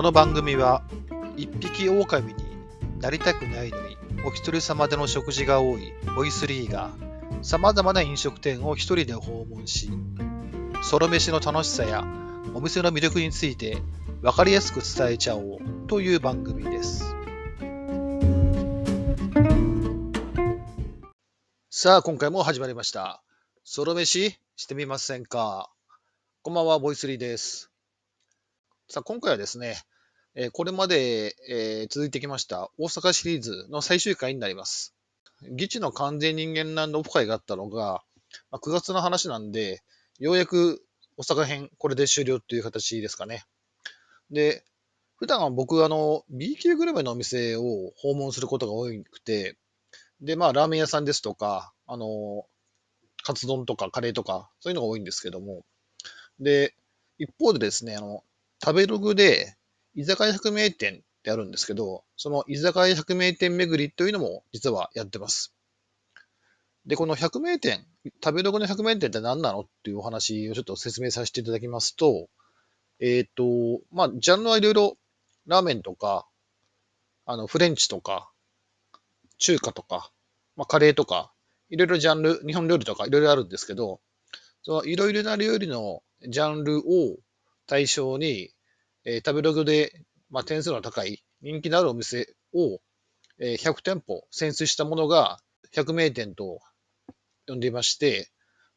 この番組は一匹狼になりたくないのにお一人様での食事が多いボイスリーが様々な飲食店を一人で訪問しソロ飯の楽しさやお店の魅力について分かりやすく伝えちゃおうという番組です。さあ今回も始まりました。ソロ飯してみませんか？こんばんはボイスリーです。さあ今回はですねえこれまで、え続いてきました大阪シリーズの最終回になります。議地の完全人間ランドオフ会があったのが、ま、9月の話なんで、ようやく大阪編、これで終了っていう形ですかね。で、普段は僕、あの、B 級グルメのお店を訪問することが多くて、で、まあ、ラーメン屋さんですとか、あの、カツ丼とかカレーとか、そういうのが多いんですけども、で、一方でですね、あの、食べログで、居酒屋百名店ってあるんですけど、その居酒屋百名店巡りというのも実はやってます。で、この百名店、食べログの百名店って何なのっていうお話をちょっと説明させていただきますと、えっ、と、まあ、ジャンルはいろいろ、ラーメンとか、あの、フレンチとか、中華とか、まあ、カレーとか、いろいろジャンル、日本料理とかいろいろあるんですけど、そのいろいろな料理のジャンルを対象に、えー食べログで、まあ、点数の高い人気のあるお店を、えー100店舗選出したものが100名店と呼んでいまして、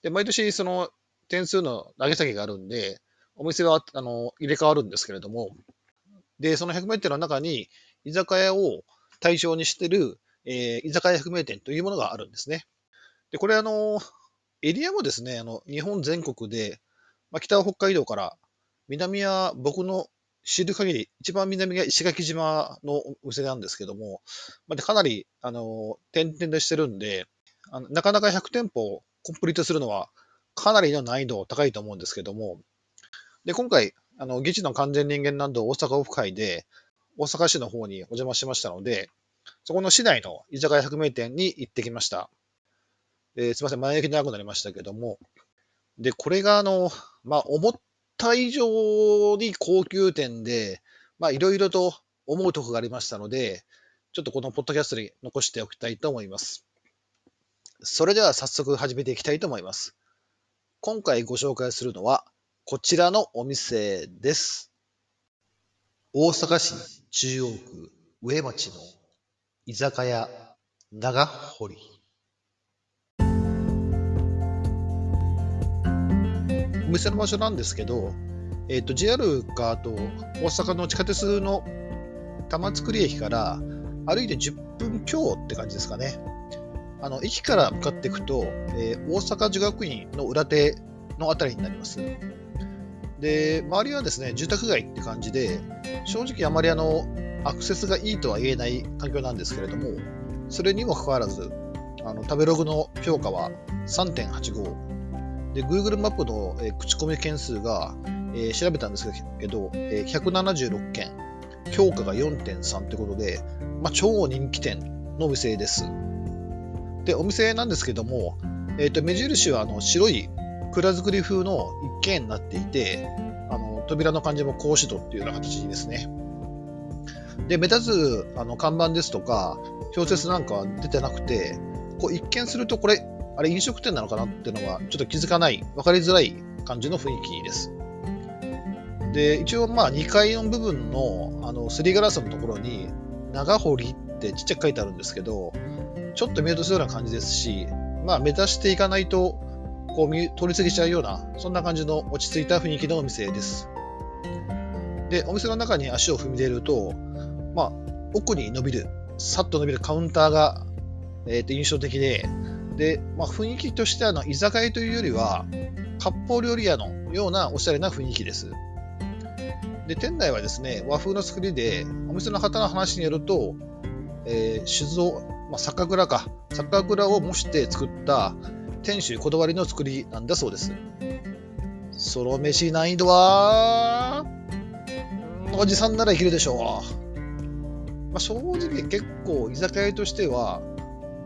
で毎年その点数の投げ下げがあるんで、お店はあの入れ替わるんですけれども、で、その100名店の中に居酒屋を対象にしてる、えー居酒屋100名店というものがあるんですね。で、これあの、エリアもですね、あの日本全国で、まあ、北は北海道から南は僕の知る限り、一番南が石垣島のお店なんですけども、まあ、かなり、あの、点々としてるんで、あのなかなか100店舗をコンプリートするのは、かなりの難易度高いと思うんですけども、で、今回、あの、議事の完全人間ランド大阪オフ会で、大阪市の方にお邪魔しましたので、そこの市内の居酒屋100名店に行ってきました。えーすみません、前行き長くなりましたけども、で、これが、あの、まあ、思った以上に高級店で、まあ、いろいろと思うとこがありましたので、ちょっとこのポッドキャストに残しておきたいと思います。それでは早速始めていきたいと思います。今回ご紹介するのは、こちらのお店です。大阪市中央区上町の居酒屋長堀。店の場所なんですけど、えっ、と、JR か、あと、大阪の地下鉄の玉造駅から歩いて10分強って感じですかね。あの、駅から向かっていくと、えー大阪女学院の裏手のあたりになります。で、周りはですね、住宅街って感じで、正直あまりあの、アクセスがいいとは言えない環境なんですけれども、それにもかかわらず、あの、食べログの評価は3.85。で、Google マップの、えー口コミ件数が、えー調べたんですけど、えー176件、評価が4.3ってことで、まあ、超人気店のお店です。で、お店なんですけども、えっ、と、目印はあの白い蔵造り風の一軒になっていて、あの扉の感じも格子戸っていうような形ですね。で、目立つあの看板ですとか、表説なんかは出てなくて、こう一見するとこれ、あれ飲食店なのかなっていうのはちょっと気づかない、わかりづらい感じの雰囲気です。で、一応まあ2階の部分のあのすりガラスのところに長堀ってちっちゃく書いてあるんですけど、ちょっと見落とすような感じですし、まあ目指していかないとこう見通り過ぎちゃうような、そんな感じの落ち着いた雰囲気のお店です。で、お店の中に足を踏み入れると、まあ、奥に伸びる、さっと伸びるカウンターが、えーと印象的で、で、まあ、雰囲気としてはあの居酒屋というよりは、割烹料理屋のようなおしゃれな雰囲気です。で、店内はですね、和風の作りで、お店の方の話によると、えー酒造、まあ、酒蔵か、酒蔵を模して作った店主こだわりの作りなんだそうです。ソロ飯難易度は、おじさんならいけるでしょう。まあ、正直結構居酒屋としては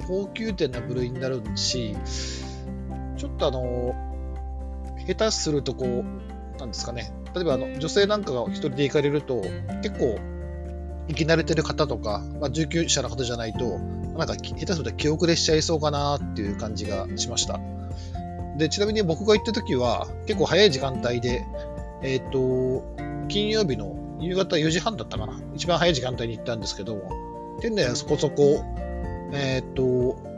高級店な部類になるし、ちょっとあの、下手するとこう、なんですかね、例えばあの女性なんかが一人で行かれると、結構、行き慣れてる方とか、まあ、19者の方じゃないと、なんか下手すると気遅れしちゃいそうかなっていう感じがしました。で、ちなみに僕が行った時は、結構早い時間帯で、えっ、ー、と、金曜日の夕方4時半だったかな。一番早い時間帯に行ったんですけど、店内はそこそこ、えっ、と、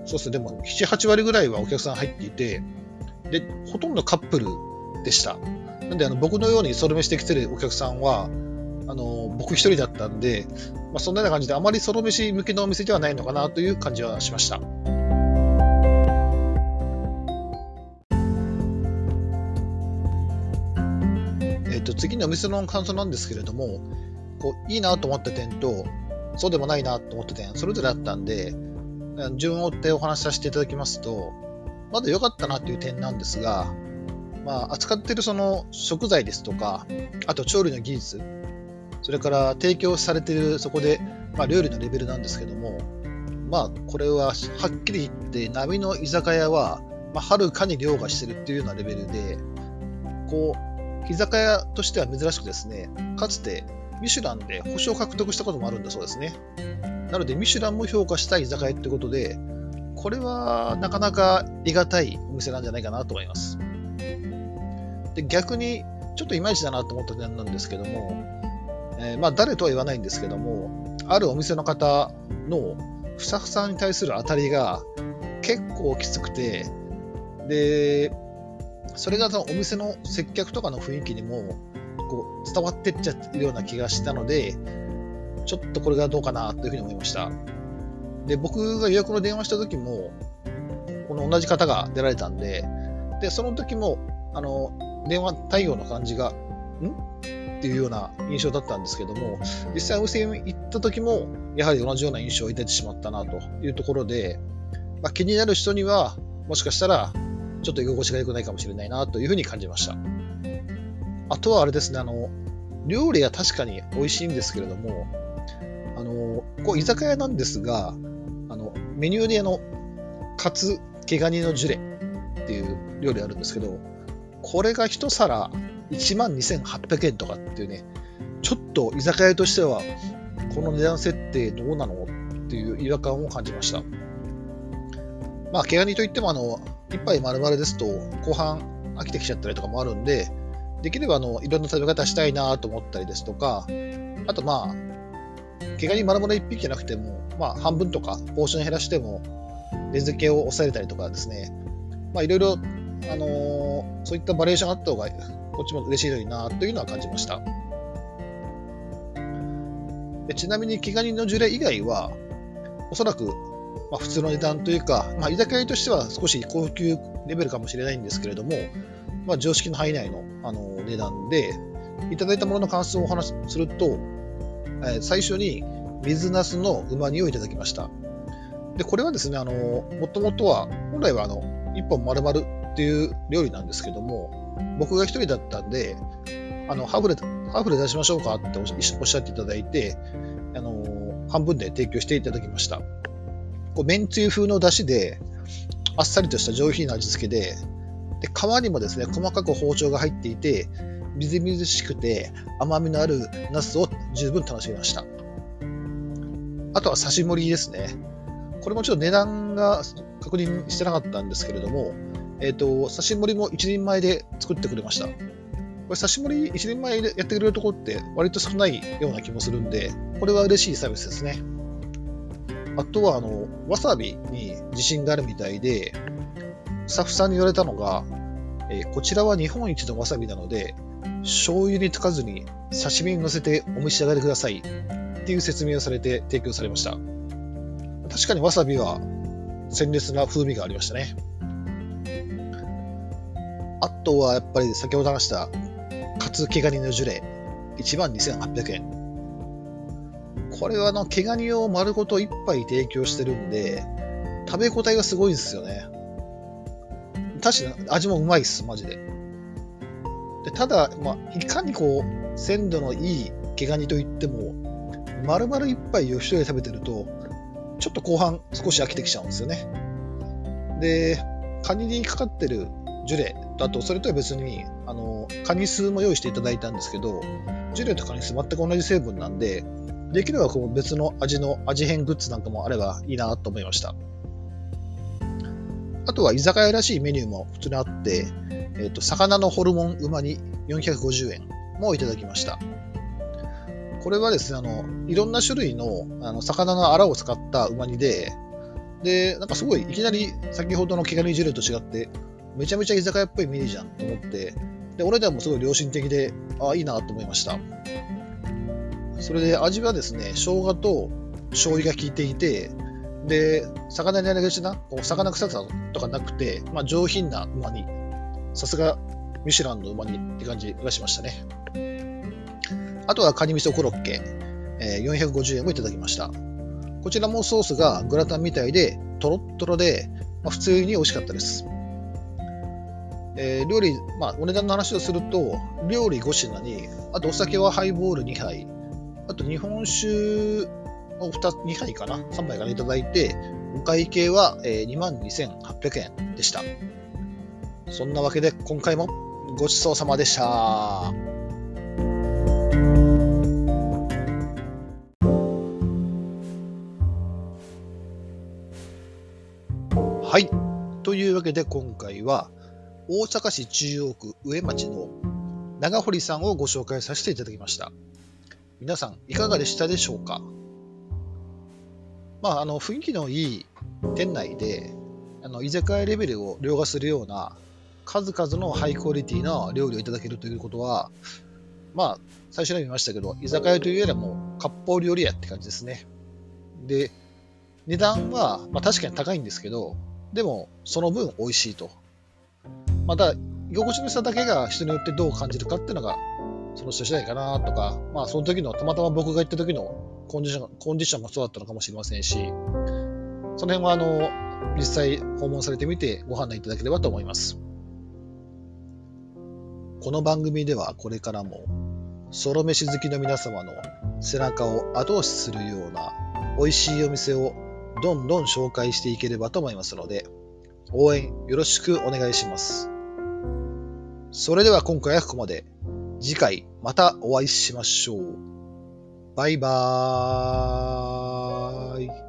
そうですね、でも7、8割ぐらいはお客さん入っていて、で、ほとんどカップルでした。なんで、あの僕のようにソロ飯で来てるお客さんは、あの僕一人だったんで、まあ、そんなような感じで、あまりソロ飯向けのお店ではないのかなという感じはしました。えっと、次のお店の感想なんですけれども、こういいなと思った点と、そうでもないなと思った点、それぞれあったんで、順を追ってお話しさせていただきますと、まだ良かったなっていう点なんですが、まあ、扱っているその食材ですとか、あと調理の技術、それから提供されているそこで、まあ、料理のレベルなんですけども、まあ、これははっきり言って、波の居酒屋は、ま、はるかに凌駕してるっていうようなレベルで、こう、居酒屋としては珍しくですね、かつてミシュランで星を獲得したこともあるんだそうですね。なので、ミシュランも評価したい居酒屋ってことで、これはなかなか得難いお店なんじゃないかなと思います。で逆に、ちょっといまいちだなと思った点なんですけども、えー、まあ誰とは言わないんですけども、あるお店の方のふさふさに対する当たりが結構きつくて、で、それがそのお店の接客とかの雰囲気にもこう伝わってっちゃってるような気がしたので、ちょっとこれがどうかなというふうに思いました。で、僕が予約の電話した時も、この同じ方が出られたんで、で、その時も、あの、電話対応の感じが、ん？っていうような印象だったんですけども、実際お店に行った時も、やはり同じような印象を抱いてしまったなというところで、まあ、気になる人には、もしかしたら、ちょっと居心地が良くないかもしれないなというふうに感じました。あとはあれですね、あの、料理は確かに美味しいんですけれども、こう居酒屋なんですが、あの、メニューであの、カツ毛ガニのジュレっていう料理あるんですけど、これが一皿12,800円とかっていうね、ちょっと居酒屋としては、この値段設定どうなのっていう違和感を感じました。まあ、毛ガニといっても、あの、一杯丸々ですと、後半飽きてきちゃったりとかもあるんで、できれば、あの、いろんな食べ方したいなと思ったりですとか、あとまあ、毛ガニ丸々1匹じゃなくても、まあ、半分とか、ポーション減らしても、値付けを抑えれたりとかですね、いろいろ、そういったバリエーションあった方が、こっちも嬉しいのになというのは感じました。でちなみに、毛ガニのジュレ以外は、おそらく、まあ、普通の値段というか、まあ、居酒屋としては少し高級レベルかもしれないんですけれども、まあ、常識の範囲内の、あの値段で、いただいたものの感想をお話しすると、最初に水なすのうま煮をいただきました。で、これはですね、あの、もともとは、本来はあの、一本丸々っていう料理なんですけども、僕が一人だったんで、あの、ハーフで、ハーフで出しましょうかっておっしゃっていただいて、あの、半分で提供していただきました。こう、めんつゆ風の出汁で、あっさりとした上品な味付けで、で、皮にもですね、細かく包丁が入っていて、みずみずしくて甘みのあるナスを十分楽しみました。あとは刺し盛りですね。これもちょっと値段が確認してなかったんですけれども、えっ、ー、と、刺し盛りも1人前で作ってくれました。これ刺し盛り1人前でやってくれるとこって割と少ないような気もするんで、これは嬉しいサービスですね。あとは、あの、わさびに自信があるみたいで、スタッフさんに言われたのが、えー、こちらは日本一のわさびなので、醤油に溶かずに刺身に乗せてお召し上がりくださいっていう説明をされて提供されました。確かにわさびは鮮烈な風味がありましたね。あとはやっぱり先ほど話したカツ毛ガニのジュレ1万2800円。これはあの毛ガニを丸ごと1杯提供してるんで食べ応えがすごいんですよね。確かに味もうまいっす、マジで。でただ、まあ、いかにこう、鮮度のいい毛ガニといっても、丸々一杯を一人で食べてると、ちょっと後半少し飽きてきちゃうんですよね。で、カニにかかってるジュレと、あと、それとは別に、あの、カニ酢も用意していただいたんですけど、ジュレとカニ酢全く同じ成分なんで、できればこう別の味の味変グッズなんかもあればいいなと思いました。あとは居酒屋らしいメニューも普通にあって、え、ー、と、魚のホルモンうま煮450円もいただきました。これはですね、あの、いろんな種類のあの魚のアラを使ったうま煮で、で、なんかすごいいきなり先ほどの毛ガニ汁と違って、めちゃめちゃ居酒屋っぽいメニじゃんと思って、で、俺ではもすごい良心的で、ああ、いいなと思いました。それで味はですね、生姜と醤油が効いていて、で、魚にありがちな、こう魚臭さとかなくて、まあ、上品な旨煮。さすが、ミシュランの旨煮って感じがしましたね。あとはカニ味噌コロッケ、えー、450円もいただきました。こちらもソースがグラタンみたいで、とろっとろで、まあ、普通に美味しかったです。えー、料理、まあ、お値段の話をすると、料理5品に、あとお酒はハイボール2杯、あと日本酒を 2, 2杯かな ?3 杯かな、いただいて、お会計は、えー、22,800円でした。そんなわけで、今回もごちそうさまでした。はい。というわけで今回は大阪市中央区上町の長堀さんをご紹介させていただきました。皆さんいかがでしたでしょうか？まあ、あの雰囲気のいい店内であの居酒屋レベルを凌駕するような数々のハイクオリティな料理をいただけるということは、まあ、最初に見ましたけど、居酒屋というよりはもう、割烹料理屋って感じですね。で、値段は、まあ、確かに高いんですけど、でも、その分美味しいと。また、居心地の差だけが人によってどう感じるかっていうのが、その人次第かなとか、まあ、その時の、たまたま僕が行った時のコンディション、コンディションがそうだったのかもしれませんし、その辺は、あの、実際訪問されてみてご判断いただければと思います。この番組ではこれからも、ソロ飯好きの皆様の背中を後押しするような美味しいお店をどんどん紹介していければと思いますので、応援よろしくお願いします。それでは今回はここまで。次回またお会いしましょう。バイバーイ。